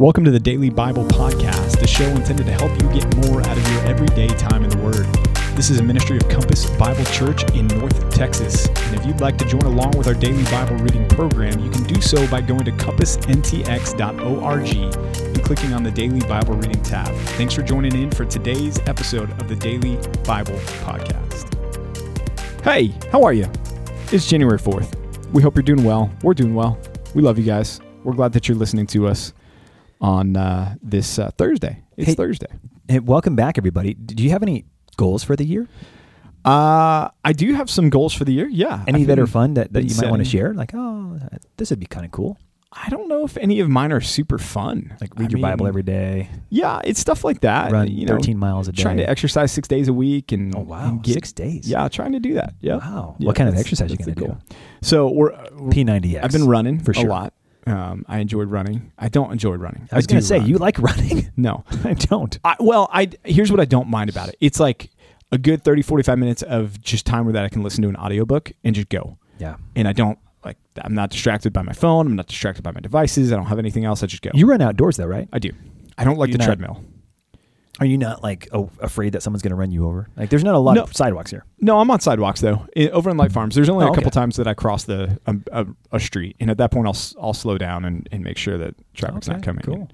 Welcome to the Daily Bible Podcast, a show intended to help you get more out of your everyday time in the Word. This is a ministry of Compass Bible Church in North Texas. And if you'd like to join along with our daily Bible reading program, you can do so by going to compassntx.org and clicking on the Daily Bible Reading tab. Thanks for joining in for today's episode of the Daily Bible Podcast. Hey, how are you? It's January 4th. We hope you're doing well. We're doing well. We love you guys. We're glad that you're listening to us on uh, this uh, Thursday. It's Hey. Thursday. Hey, welcome back, everybody. Do you have any goals for the year? Uh, I do have some goals for the year. Yeah. Any that are fun that, that you might want to share? Like, oh, this would be kind of cool. I don't know if any of mine are super fun. Like, read I your Bible every day, Yeah, it's stuff like that. run you know, 13 miles a day. trying to exercise six days a week and oh, wow. and get- Six days. Yeah, trying to do that. Yeah. Wow. Yeah, what kind of exercise you that's going to do? So we're, we're P90X. I've been running for sure. a lot. Um, I enjoyed running. I don't enjoy running. I was going to say, run. you like running? no. I don't. I, well, I here's what I don't mind about it. It's like a good 30 45 minutes of just time where that I can listen to an audiobook and just go. Yeah. And I don't like I'm not distracted by my phone, I'm not distracted by my devices, I don't have anything else, I just go. You run outdoors, though, right? I do. I don't like You're the not- treadmill. Are you not like oh, afraid that someone's going to run you over? Like, there's not a lot No. of sidewalks here. No, I'm on sidewalks though. Over in Light Farms, there's only Oh, a couple okay. times that I cross the um, a, a street, and at that point, I'll I'll slow down and, and make sure that traffic's not coming. cool. in.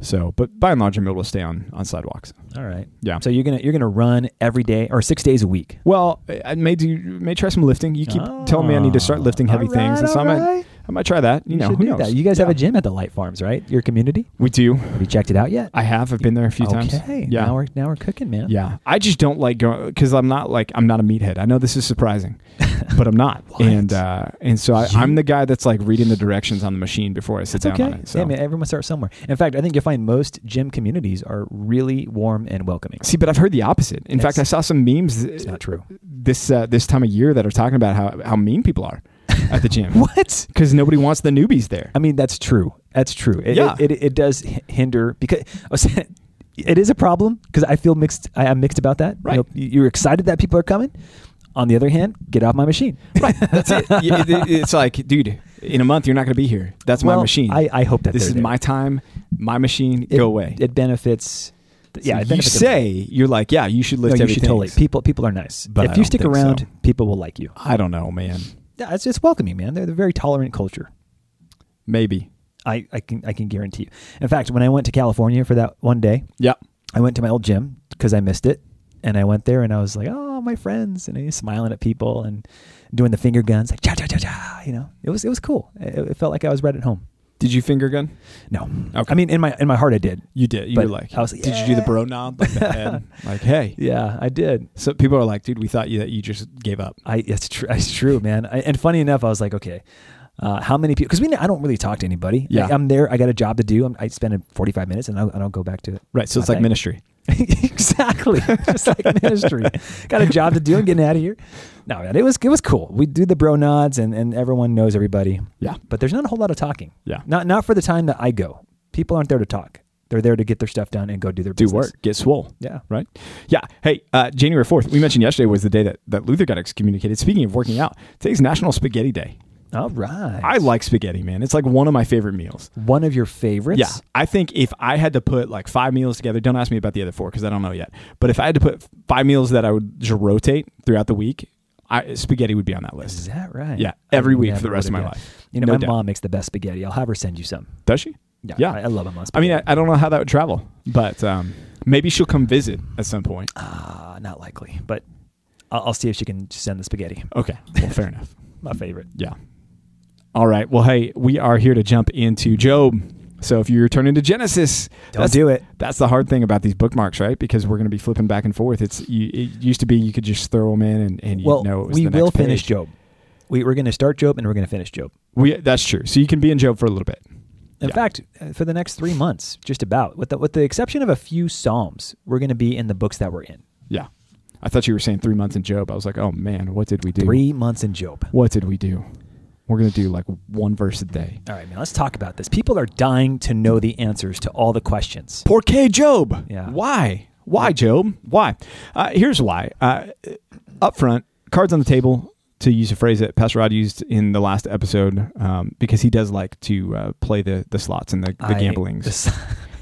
So, but by and large, I'm able to stay on on sidewalks. All right. Yeah. So you're gonna you're gonna run every day or six days a week. Well, I may do may try some lifting. You keep telling me I need to start lifting heavy All things, and right, so I all might right. I might try that. You, know, who do knows? that. You guys have a gym at the Light Farms, right? Your community. We do. Have you checked it out yet? I have. I've been there a few times. Okay. Yeah. Now we're now we're cooking, man. Yeah, I just don't like going because I'm not like I'm not a meathead. I know this is surprising, but I'm not. And uh, and so I, I'm the guy that's like reading the directions on the machine before I sit It's down okay. on it. So Yeah, man, everyone starts somewhere. In fact, I think you'll find most gym communities are really warm and welcoming. see, but I've heard the opposite. In fact, I saw some memes It's not true. this uh, this time of year that are talking about how how mean people are at the gym What? because nobody wants the newbies there. I mean, that's true. That's true. It, Yeah. It, it, it does hinder because I was saying, it is a problem because I feel mixed. I am mixed about that. You Right. know, you're excited that people are coming. On the other hand, get off my machine. Right, that's it. It's like, dude, in a month you're not going to be here. That's my machine. I, I hope that this is there. my time, my machine. It- go away. It benefits. So yeah, it you say you're like, yeah, you should No, lift you heavy should totally. People, people are nice. But if I you stick around, so. people will like you. I don't know, man. Yeah, it's, it's welcoming, man. They're, they're a very tolerant culture. Maybe. I, I can I can guarantee you. In fact, when I went to California for that one day, Yeah. I went to my old gym because I missed it, and I went there and I was like, "Oh, my friends," and he's smiling at people and doing the finger guns, like cha cha cha cha. You know, it was it was cool. It, it felt like I was right at home. Did you finger gun? No, Okay. I mean in my in my heart I did. You did. You were like, I was like, did you do the yeah. bro nod, like the head? like, hey. Yeah, I did. So people are like, dude, we thought you that you just gave up. I it's true. It's true, man. I, and funny enough, I was like, okay, uh, how many people? Because we I don't really talk to anybody. Yeah. Like, I'm there. I got a job to do. I'm, I spend 45 minutes and I'll, and I'll go back to it. Right. So it's like thing. ministry. exactly, just like ministry. Got a job to do. I'm getting out of here. No, man, it was it was cool. We do the bro nods, and, and everyone knows everybody. Yeah. But there's not a whole lot of talking. Yeah. Not not for the time that I go. People aren't there to talk. They're there to get their stuff done and go do their Do business. work. Get swole. Yeah. Right? Yeah. Hey, uh, January 4th, we mentioned yesterday was the day that, that Luther got excommunicated. Speaking of working out, today's National Spaghetti Day. All right. I like spaghetti, man. It's like one of my favorite meals. one of your favorites. Yeah. I think if I had to put like five meals together, don't ask me about the other four because I don't know yet. But if I had to put five meals that I would just rotate throughout the week, I, spaghetti would be on that list. Is that right? Yeah, every I week for the rest of my life. You know, No my doubt. mom makes the best spaghetti. I'll have her send you some. Does she? Yeah. Yeah. I, I love them on I mean. I, I don't know how that would travel, but um, maybe she'll come visit at some point. Ah, not likely, but I'll, I'll see if she can send the spaghetti. Okay. Well, fair enough. My favorite. Yeah. All right. Well, hey, we are here to jump into Job. So if you're turning to Genesis, Don't that's, do it. that's the hard thing about these bookmarks, right? Because we're going to be flipping back and forth. It's you, it used to be you could just throw them in and, and you Well, know it was we the next will finish page. Job. We, we're going to start Job and we're going to finish Job. We that's true. So you can be in Job for a little bit. In Yeah. fact, uh, for the next three months, just about, with the, with the exception of a few Psalms, we're going to be in the books that we're in. Yeah. I thought you were saying three months in Job. I was like, oh man, what did we do? Three months in Job. What did we do? We're gonna do like one verse a day. All right, man, let's talk about this. People are dying to know the answers to all the questions. Por qué Job? Yeah. Why? Why Job? Why? Uh, here's why. Uh, up front, cards on the table. to use a phrase that Pastor Rod used in the last episode um, because he does like to uh, play the the slots and the, the I- gamblings. this-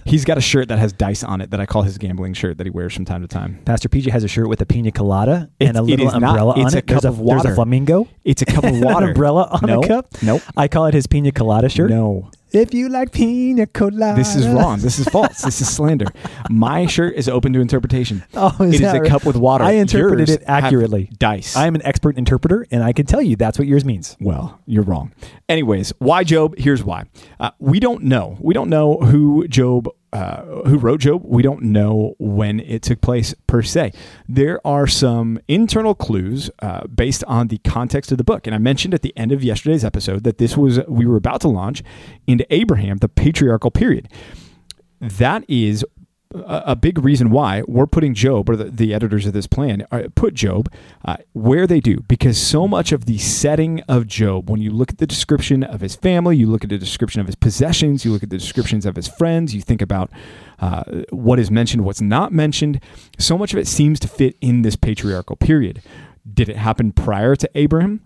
He's got a shirt that has dice on it that I call his gambling shirt that he wears from time to time. Pastor PJ has a shirt with a pina colada It's- and a it little is not. umbrella on It's a it. There's cup of There's a flamingo. It's a cup of water. Umbrella on no, a cup. Nope. I call it his pina colada shirt. No. If you like pina colada, This is wrong. This is false. This is slander. My shirt is open to interpretation. Oh, It is a cup with water. I interpreted Yours it accurately. Dice. I am an expert interpreter, and I can tell you that's what yours means. Well, you're wrong. Anyways, why Job? Here's why. Uh, we don't know. We don't know who Job, uh, who wrote Job. We don't know when it took place per se. There are some internal clues uh, based on the context of the book. And I mentioned at the end of yesterday's episode that this was we were about to launch into Abraham, the patriarchal period. That is a big reason why we're putting Job, or the, the editors of this plan, uh, put Job uh, where they do, because so much of the setting of Job, when you look at the description of his family, you look at the description of his possessions, you look at the descriptions of his friends, you think about uh, what is mentioned, what's not mentioned, so much of it seems to fit in this patriarchal period. Did it happen prior to Abraham?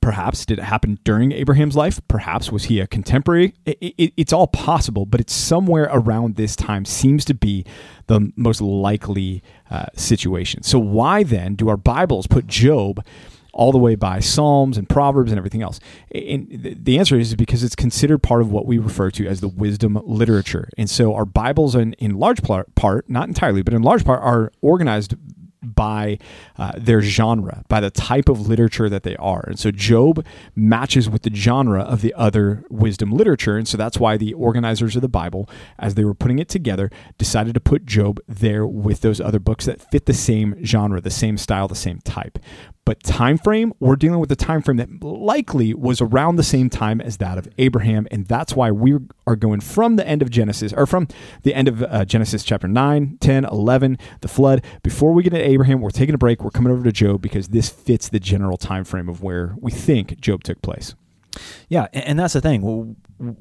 Perhaps did it happen during Abraham's life? Perhaps was he a contemporary? It, it, it's all possible, but it's somewhere around this time seems to be the most likely uh, situation. So why then do our Bibles put Job all the way by Psalms and Proverbs and everything else? And the- answer is because it's considered part of what we refer to as the wisdom literature. And so our Bibles, in, in large part, not entirely, but in large part, are organized by uh, their genre, by the type of literature that they are. And so Job matches with the genre of the other wisdom literature. And so that's why the organizers of the Bible, as they were putting it together, decided to put Job there with those other books that fit the same genre, the same style, the same type. But time frame, we're dealing with a time frame that likely was around the same time as that of Abraham, and that's why we are going from the end of Genesis, or from the end of uh, Genesis chapter 9, 10, 11, the flood. Before we get to Abraham, we're taking a break. We're coming over to Job because this fits the general time frame of where we think Job took place. Yeah, and, that's the thing.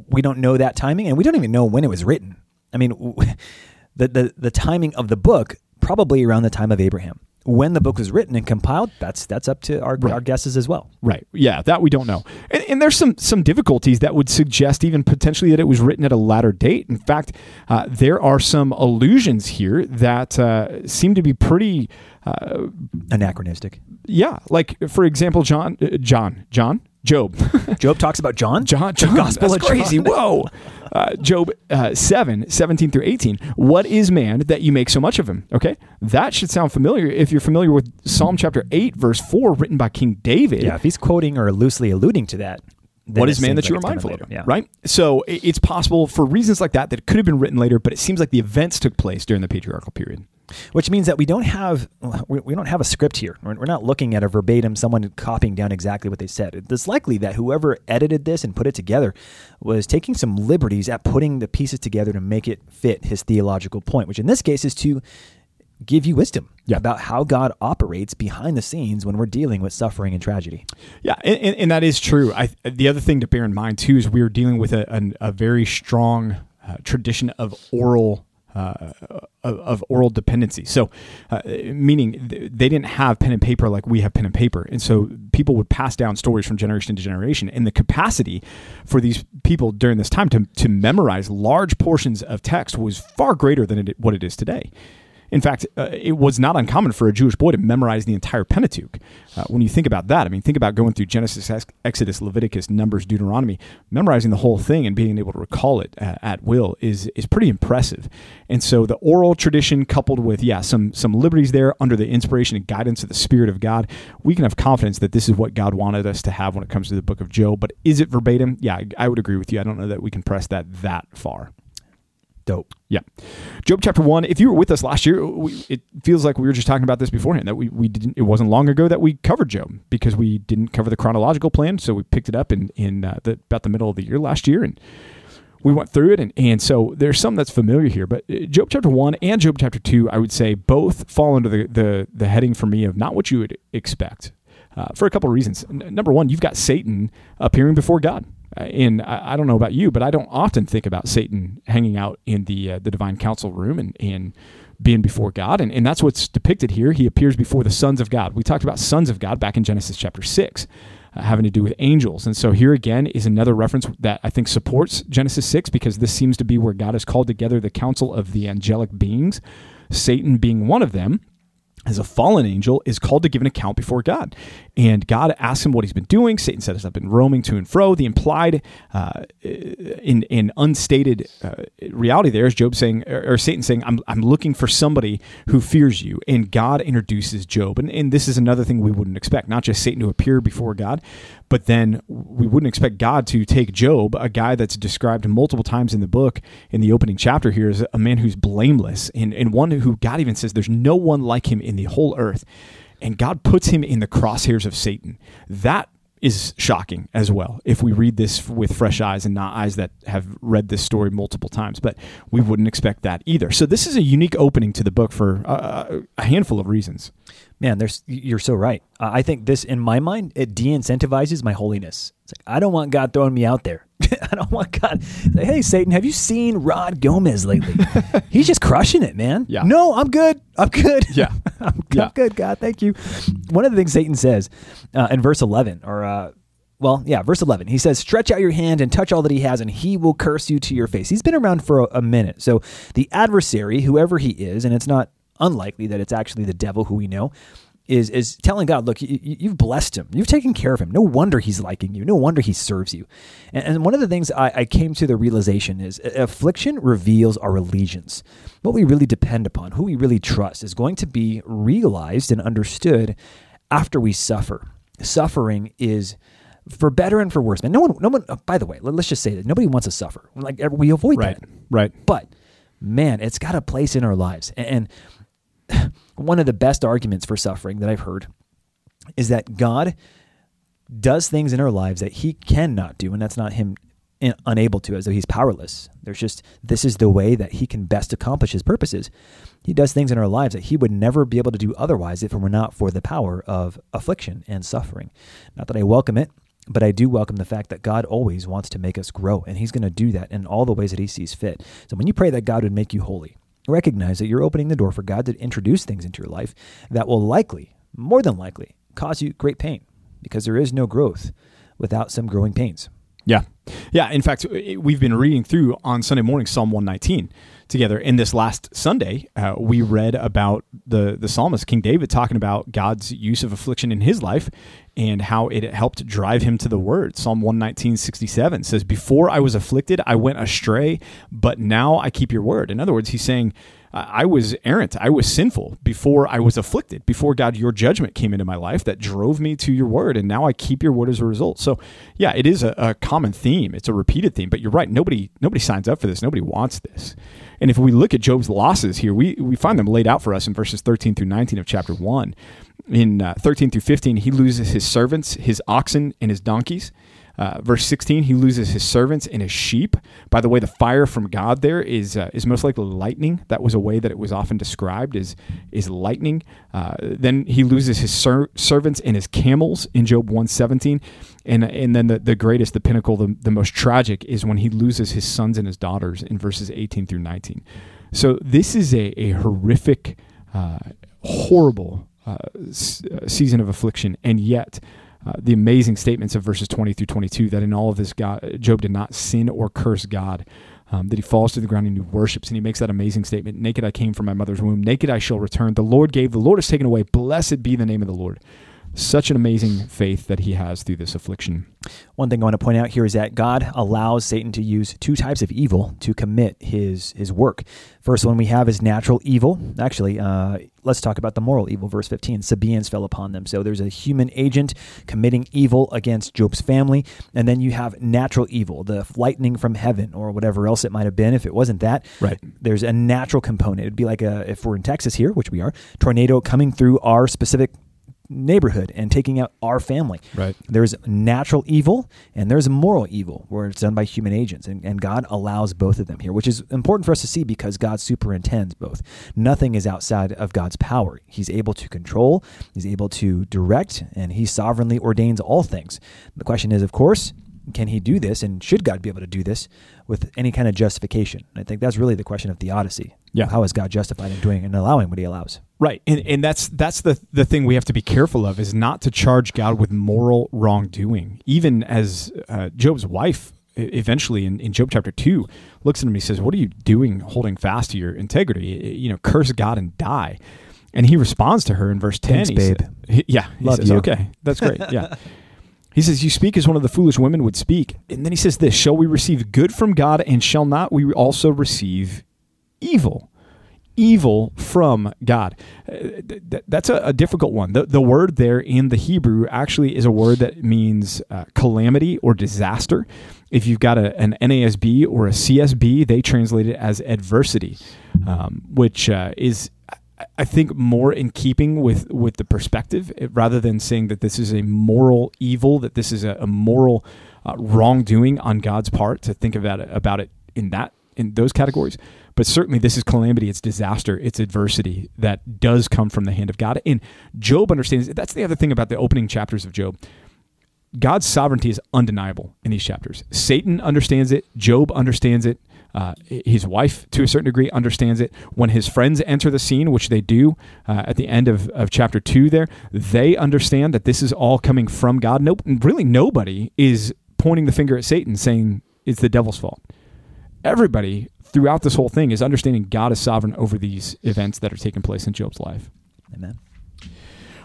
We don't know that timing, and we don't even know when it was written. I mean, the the, the timing of the book probably around the time of Abraham. When the book was written and compiled, that's that's up to our, Right. our guesses as well. Right. Yeah, that we don't know. And, and there's some some difficulties that would suggest even potentially that it was written at a latter date. In fact, uh, there are some allusions here that uh, seem to be pretty. Uh, Anachronistic. yeah, like for example, John, uh, John, John, Job, Job talks about John. John, John, Gospel that's of John. crazy. Whoa, uh, Job uh, 7, 17 through eighteen. What is man that you make so much of him? Okay, that should sound familiar if you're familiar with Psalm chapter eight, verse four, written by King David. Yeah, if he's quoting or loosely alluding to that, what is man that you are like mindful of? Yeah. Right? So it's possible for reasons like that that it could have been written later, but it seems like the events took place during the patriarchal period. Which means that we don't have we don't have a script here. We're not looking at a verbatim someone copying down exactly what they said. It's likely that whoever edited this and put it together was taking some liberties at putting the pieces together to make it fit his theological point, which in this case is to give you wisdom Yeah. about how God operates behind the scenes when we're dealing with suffering and tragedy. Yeah, and, and, that is true. I, the other thing to bear in mind too is we are dealing with a, an, a very strong uh, tradition of oral. Uh, of, of oral dependency. So, uh, meaning th- they didn't have pen and paper like we have pen and paper. And so people would pass down stories from generation to generation. And the capacity for these people during this time to, to memorize large portions of text was far greater than it, what it is today. In fact, uh, it was not uncommon for a Jewish boy to memorize the entire Pentateuch. Uh, when you think about that, I mean, think about going through Genesis, Exodus, Leviticus, Numbers, Deuteronomy, memorizing the whole thing and being able to recall it uh, at will is is pretty impressive. And so, the oral tradition coupled with yeah some some liberties there under the inspiration and guidance of the Spirit of God, we can have confidence that this is what God wanted us to have when it comes to the Book of Job. But is it verbatim? Yeah, I, I would agree with you. I don't know that we can press that that far. Dope. Yeah. Job chapter 1, if you were with us last year, we, it feels like we were just talking about this beforehand that we, we didn't it wasn't long ago that we covered Job because we didn't cover the chronological plan, so we picked it up in in uh, the, about the middle of the year last year and we went through it and, and so there's some that's familiar here, but uh, Job chapter 1 and Job chapter 2, I would say both fall under the the, the heading for me of not what you would expect. Uh, for a couple of reasons. N- number one, you've got Satan appearing before God. Uh, and I, don't know about you, but I don't often think about Satan hanging out in the uh, the divine council room and, and being before God. And, and that's what's depicted here. He appears before the sons of God. We talked about sons of God back in Genesis chapter 6. Uh, having to do with angels. And so here again is another reference that I think supports Genesis 6 because this seems to be where God has called together the council of the angelic beings, Satan being one of them as a fallen angel, is called to give an account before God. And God asks him what he's been doing. Satan says, I've been roaming to and fro. The implied, uh, in, in unstated uh, reality there is Job saying, or, or, Satan saying, I'm, I'm looking for somebody who fears you. And God introduces Job. And, and this is another thing we wouldn't expect, not just Satan to appear before God, but then we wouldn't expect God to take Job, a guy that's described multiple times in the book, in the opening chapter here, as a man who's blameless and, and one who God even says there's no one like him in the whole earth. And God puts him in the crosshairs of Satan. That is shocking as well if we read this with fresh eyes and not eyes that have read this story multiple times but we wouldn't expect that either so this is a unique opening to the book for uh, a handful of reasons man there's you're so right uh, i think this in my mind it de-incentivizes my holiness it's like i don't want god throwing me out there I don't want God. Say, hey, Satan, have you seen Rod Gomez lately? He's just crushing it, man. Yeah. No, I'm good. I'm good. Yeah. I'm, yeah. I'm good, God. Thank you. One of the things Satan says uh, in verse 11, or, uh, well, yeah, verse 11, he says, Stretch out your hand and touch all that he has, and he will curse you to your face. He's been around for a, a minute. So the adversary, whoever he is, and it's not unlikely that it's actually the devil who we know, is is telling God, look, you, have blessed him, you've taken care of him. No wonder he's liking you. No wonder he serves you. And, and one of the things I, I, came to the realization is affliction reveals our allegiance. What we really depend upon, who we really trust, is going to be realized and understood after we suffer. Suffering is for better and for worse. Man, no one, no one. by the way, let's just say that nobody wants to suffer. Like we avoid right, that. Right. But man, it's got a place in our lives, and one of the best arguments for suffering that I've heard is that God does things in our lives that he cannot do, and that's not him eh, unable to, as though he's powerless. There's just, this is the way that he can best accomplish his purposes. He does things in our lives that he would never be able to do otherwise if it were not for the power of affliction and suffering. Not that I welcome it, but I do welcome the fact that God always wants to make us grow, and he's going to do that in all the ways that he sees fit. So when you pray that God would make you holy, recognize that you're opening the door for God to introduce things into your life that will likely, more than likely, cause you great pain because there is no growth without some growing pains. Yeah. Yeah. In fact, we've been reading through on Sunday morning Psalm 119 together. In this last Sunday, uh, we read about the, the psalmist, King David, talking about God's use of affliction in his life and how it helped drive him to the word. Psalm 119, 67 says, Before I was afflicted, I went astray, but now I keep your word. In other words, he's saying, I was errant. I was sinful before I was afflicted, before God, your judgment came into my life that drove me to your word. And now I keep your word as a result. So yeah, it is a, a common theme. It's a repeated theme, but you're right. Nobody, nobody signs up for this. Nobody wants this. And if we look at Job's losses here, we, we find them laid out for us in verses 13 through 19 of chapter 1. In uh, 13 through 15, he loses his servants, his oxen, and his donkeys. Uh, verse 16, he loses his servants and his sheep. By the way, the fire from God there is uh, is most likely lightning. That was a way that it was often described is is lightning. Uh, then he loses his ser- servants and his camels in Job 117. And and then the, the greatest, the pinnacle, the, the most tragic is when he loses his sons and his daughters in verses 18 through 19. So this is a, a horrific, uh, horrible uh, uh, season of affliction, and yet uh, the amazing statements of verses 20 through 22 that in all of this, God, Job did not sin or curse God. Um, that he falls to the ground and he worships, and he makes that amazing statement Naked I came from my mother's womb, naked I shall return. The Lord gave, the Lord has taken away. Blessed be the name of the Lord such an amazing faith that he has through this affliction. One thing I want to point out here is that God allows Satan to use two types of evil to commit his his work. First one we have is natural evil. Actually, uh, let's talk about the moral evil. Verse 15, Sabaeans fell upon them. So there's a human agent committing evil against Job's family. And then you have natural evil, the lightning from heaven or whatever else it might have been. If it wasn't that, right. there's a natural component. It'd be like a, if we're in Texas here, which we are, tornado coming through our specific neighborhood and taking out our family. Right. There's natural evil and there's moral evil where it's done by human agents. And, and God allows both of them here, which is important for us to see because God superintends both. Nothing is outside of God's power. He's able to control, He's able to direct, and He sovereignly ordains all things. The question is, of course, can he do this and should God be able to do this with any kind of justification? I think that's really the question of theodicy. Yeah. How is God justified in doing and allowing what he allows? Right. And and that's that's the the thing we have to be careful of is not to charge God with moral wrongdoing. Even as uh, Job's wife eventually in, in Job chapter 2 looks at him and he says, What are you doing holding fast to your integrity? You know, curse God and die. And he responds to her in verse 10. Thanks, he babe. he, yeah. He Love says, you. Okay, that's great. Yeah. he says, You speak as one of the foolish women would speak. And then he says this Shall we receive good from God and shall not we also receive evil? evil from God. Uh, that's a, difficult one. The, the word there in the Hebrew actually is a word that means uh, calamity or disaster. If you've got a, an NASB or a CSB, they translate it as adversity, um, which uh, is. I think more in keeping with, with the perspective rather than saying that this is a moral evil, that this is a, a moral uh, wrongdoing on God's part. To think about it about it in that in those categories. But certainly, this is calamity, it's disaster, it's adversity that does come from the hand of God. And Job understands that's the other thing about the opening chapters of Job. God's sovereignty is undeniable in these chapters. Satan understands it, Job understands it. Uh, his wife, to a certain degree, understands it. When his friends enter the scene, which they do uh, at the end of, of chapter two, there, they understand that this is all coming from God. Nope, really, nobody is pointing the finger at Satan saying it's the devil's fault. Everybody throughout this whole thing is understanding God is sovereign over these events that are taking place in Job's life. Amen.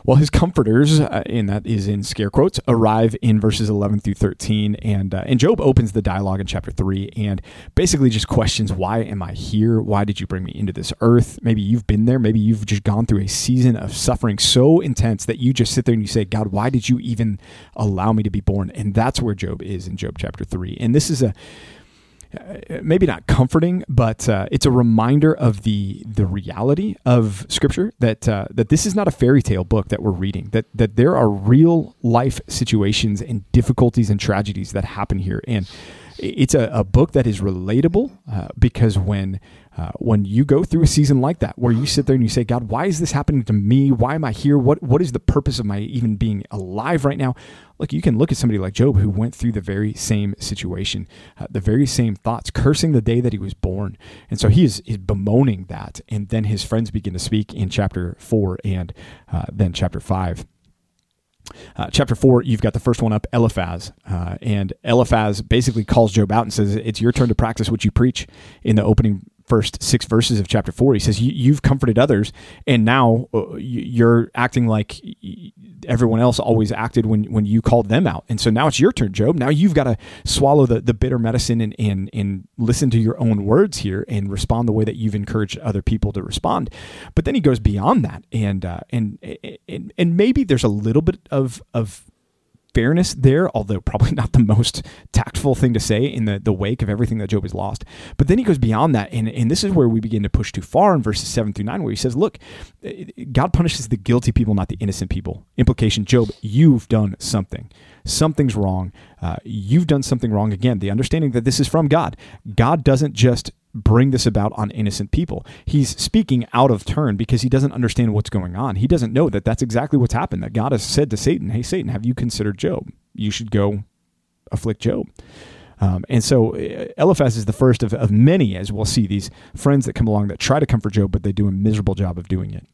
Well, his comforters, uh, and that is in scare quotes, arrive in verses 11 through 13. And, uh, and Job opens the dialogue in chapter 3 and basically just questions, Why am I here? Why did you bring me into this earth? Maybe you've been there. Maybe you've just gone through a season of suffering so intense that you just sit there and you say, God, why did you even allow me to be born? And that's where Job is in Job chapter 3. And this is a maybe not comforting, but uh, it's a reminder of the the reality of Scripture that uh, that this is not a fairy tale book that we're reading. That that there are real life situations and difficulties and tragedies that happen here, and it's a, a book that is relatable uh, because when uh, when you go through a season like that, where you sit there and you say, God, why is this happening to me? Why am I here? What what is the purpose of my even being alive right now? Look, you can look at somebody like Job who went through the very same situation, uh, the very same thoughts, cursing the day that he was born, and so he is, is bemoaning that. And then his friends begin to speak in chapter four and uh, then chapter five. Uh, chapter four, you've got the first one up, Eliphaz. Uh, and Eliphaz basically calls Job out and says, It's your turn to practice what you preach in the opening first six verses of chapter four. He says, You've comforted others, and now uh, you're acting like everyone else always acted when, when you called them out. And so now it's your turn, Job. Now you've got to swallow the, the bitter medicine and, and, and listen to your own words here and respond the way that you've encouraged other people to respond. But then he goes beyond that. And, uh, and, and, and maybe there's a little bit of, of fairness there, although probably not the most tactful thing to say in the, the wake of everything that Job has lost. But then he goes beyond that, and, and this is where we begin to push too far in verses 7 through 9, where he says, Look, God punishes the guilty people, not the innocent people. Implication Job, you've done something. Something's wrong. Uh, you've done something wrong again. The understanding that this is from God. God doesn't just bring this about on innocent people. He's speaking out of turn because he doesn't understand what's going on. He doesn't know that that's exactly what's happened. That God has said to Satan, "Hey, Satan, have you considered Job? You should go afflict Job." Um, and so uh, Eliphaz is the first of, of many, as we'll see, these friends that come along that try to comfort Job, but they do a miserable job of doing it.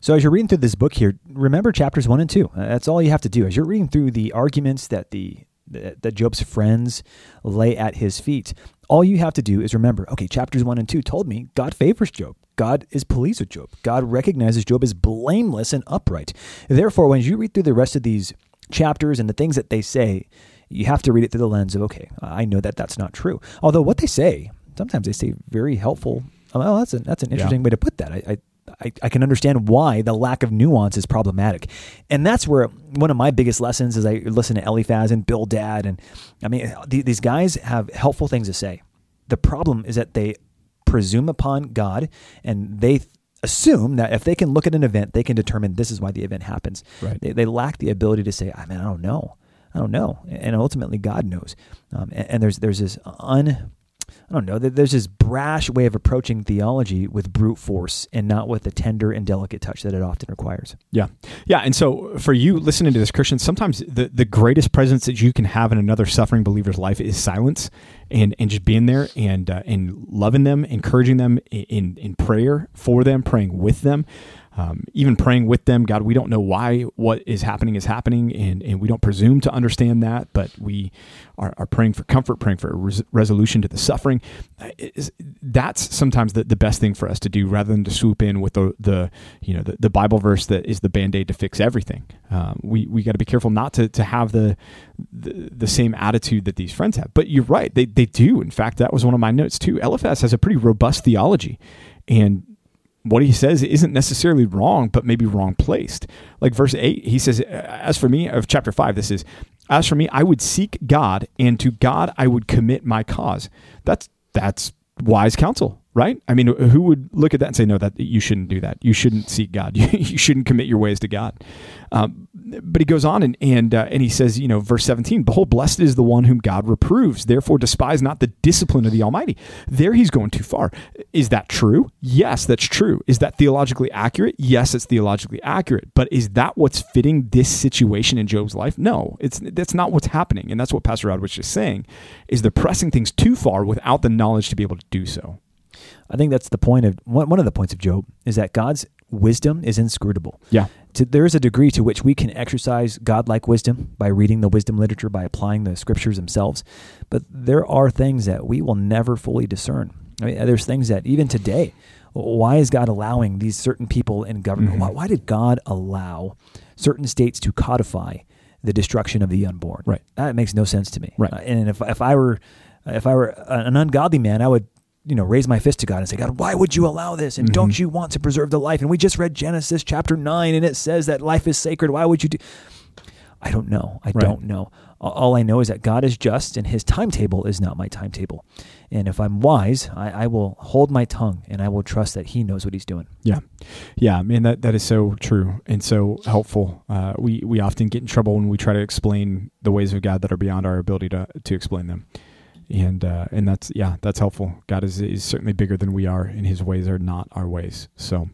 So as you're reading through this book here, remember chapters one and two. That's all you have to do. As you're reading through the arguments that the that Job's friends lay at his feet, all you have to do is remember okay, chapters one and two told me God favors Job. God is pleased with Job. God recognizes Job as blameless and upright. Therefore, when you read through the rest of these chapters and the things that they say, you have to read it through the lens of, okay, I know that that's not true. Although what they say, sometimes they say very helpful. Well, that's, a, that's an interesting yeah. way to put that. I, I I, I, can understand why the lack of nuance is problematic. And that's where one of my biggest lessons is I listen to Eliphaz and Bildad. And I mean, these guys have helpful things to say. The problem is that they presume upon God and they assume that if they can look at an event, they can determine this is why the event happens. Right. They, they lack the ability to say, I mean, I don't know. I don't know. And ultimately, God knows. Um, and, and, there's there's this un I don't know. There's this brash way of approaching theology with brute force and not with the tender and delicate touch that it often requires. Yeah. Yeah. And so for you listening to this, Christian, sometimes the, the greatest presence that you can have in another suffering believer's life is silence and and just being there and uh, and loving them, encouraging them in in prayer for them, praying with them um, even praying with them. God, we don't know why what is happening is happening, and, and we don't presume to understand that, but we are, are praying for comfort, praying for res- resolution to the suffering. Uh, that's sometimes the, the best thing for us to do rather than to swoop in with the, the you know the, the Bible verse that is the band aid to fix everything. Um, we we got to be careful not to, to have the, the, the same attitude that these friends have. But you're right, they they do. In fact, that was one of my notes too. Eliphaz has a pretty robust theology, and what he says isn't necessarily wrong, but maybe wrong placed. Like verse 8, he says, As for me, of chapter 5, this is, As for me, I would seek God, and to God I would commit my cause. That's that's wise counsel, right? I mean, who would look at that and say, no, that you shouldn't do that. You shouldn't seek God. You, shouldn't commit your ways to God. Um, but he goes on and and uh, and he says, you know, verse 17, behold, blessed is the one whom God reproves. Therefore, despise not the discipline of the Almighty. There he's going too far. Is that true? Yes, that's true. Is that theologically accurate? Yes, it's theologically accurate. But is that what's fitting this situation in Job's life? No, it's that's not what's happening. And that's what Pastor Rod was just saying, is they're pressing things too far without the knowledge to be able to do so. I think that's the point of one of the points of Job is that God's wisdom is inscrutable. Yeah. To, there is a degree to which we can exercise godlike wisdom by reading the wisdom literature, by applying the scriptures themselves. But there are things that we will never fully discern. I mean, there's things that even today, why is God allowing these certain people in government? Mm-hmm. Why, why did God allow certain states to codify the destruction of the unborn? Right. That makes no sense to me. Right. Uh, and if, if I were if I were an ungodly man, I would you know, raise my fist to God and say, God, why would you allow this? And mm-hmm. don't you want to preserve the life? And we just read Genesis chapter nine, and it says that life is sacred. Why would you do? I don't know. I right. don't know. All I know is that God is just, and His timetable is not my timetable. And if I'm wise, I, I will hold my tongue, and I will trust that He knows what He's doing. Yeah, yeah, man, that that is so true and so helpful. Uh, we we often get in trouble when we try to explain the ways of God that are beyond our ability to to explain them and uh, and that's yeah that's helpful. God is is certainly bigger than we are, and His ways are not our ways. So,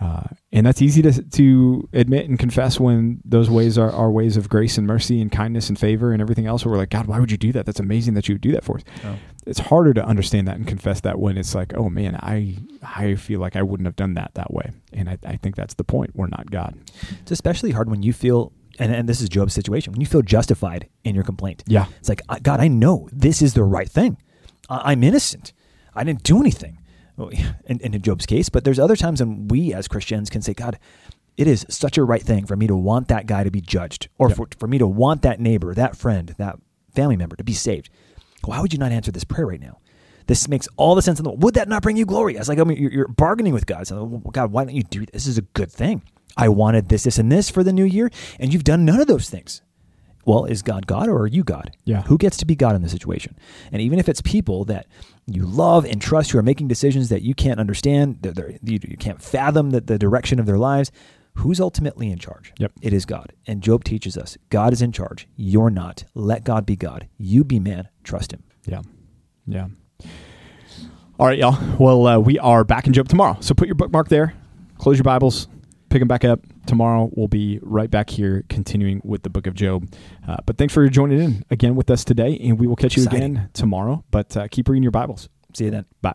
uh, and that's easy to to admit and confess when those ways are our ways of grace and mercy and kindness and favor and everything else. Where we're like, God, why would you do that? That's amazing that you would do that for us. Oh. It's harder to understand that and confess that when it's like, oh man, I I feel like I wouldn't have done that that way, and I, I think that's the point. We're not God. It's especially hard when you feel and, and this is Job's situation, when you feel justified in your complaint. Yeah. It's like, God, I know this is the right thing. I'm innocent. I didn't do anything in, in Job's case. But there's other times when we as Christians can say, God, it is such a right thing for me to want that guy to be judged or yep. for, for me to want that neighbor, that friend, that family member to be saved. Why would you not answer this prayer right now? This makes all the sense in the world. Would that not bring you glory? It's like I mean, you're, you're bargaining with God. So, God, why don't you do this? This is a good thing. I wanted this, this, and this for the new year, and you've done none of those things. Well, is God God or are you God? Yeah. Who gets to be God in this situation? And even if it's people that you love and trust who are making decisions that you can't understand, that you, you can't fathom the, the direction of their lives, who's ultimately in charge? Yep. It is God. And Job teaches us God is in charge. You're not. Let God be God. You be man. Trust him. Yeah. Yeah. All right, y'all. Well, uh, we are back in Job tomorrow. So put your bookmark there, close your Bibles, pick them back up tomorrow. We'll be right back here continuing with the book of Job. Uh, but thanks for joining in again with us today, and we will catch you Exciting. again tomorrow. But uh, keep reading your Bibles. See you then. Bye.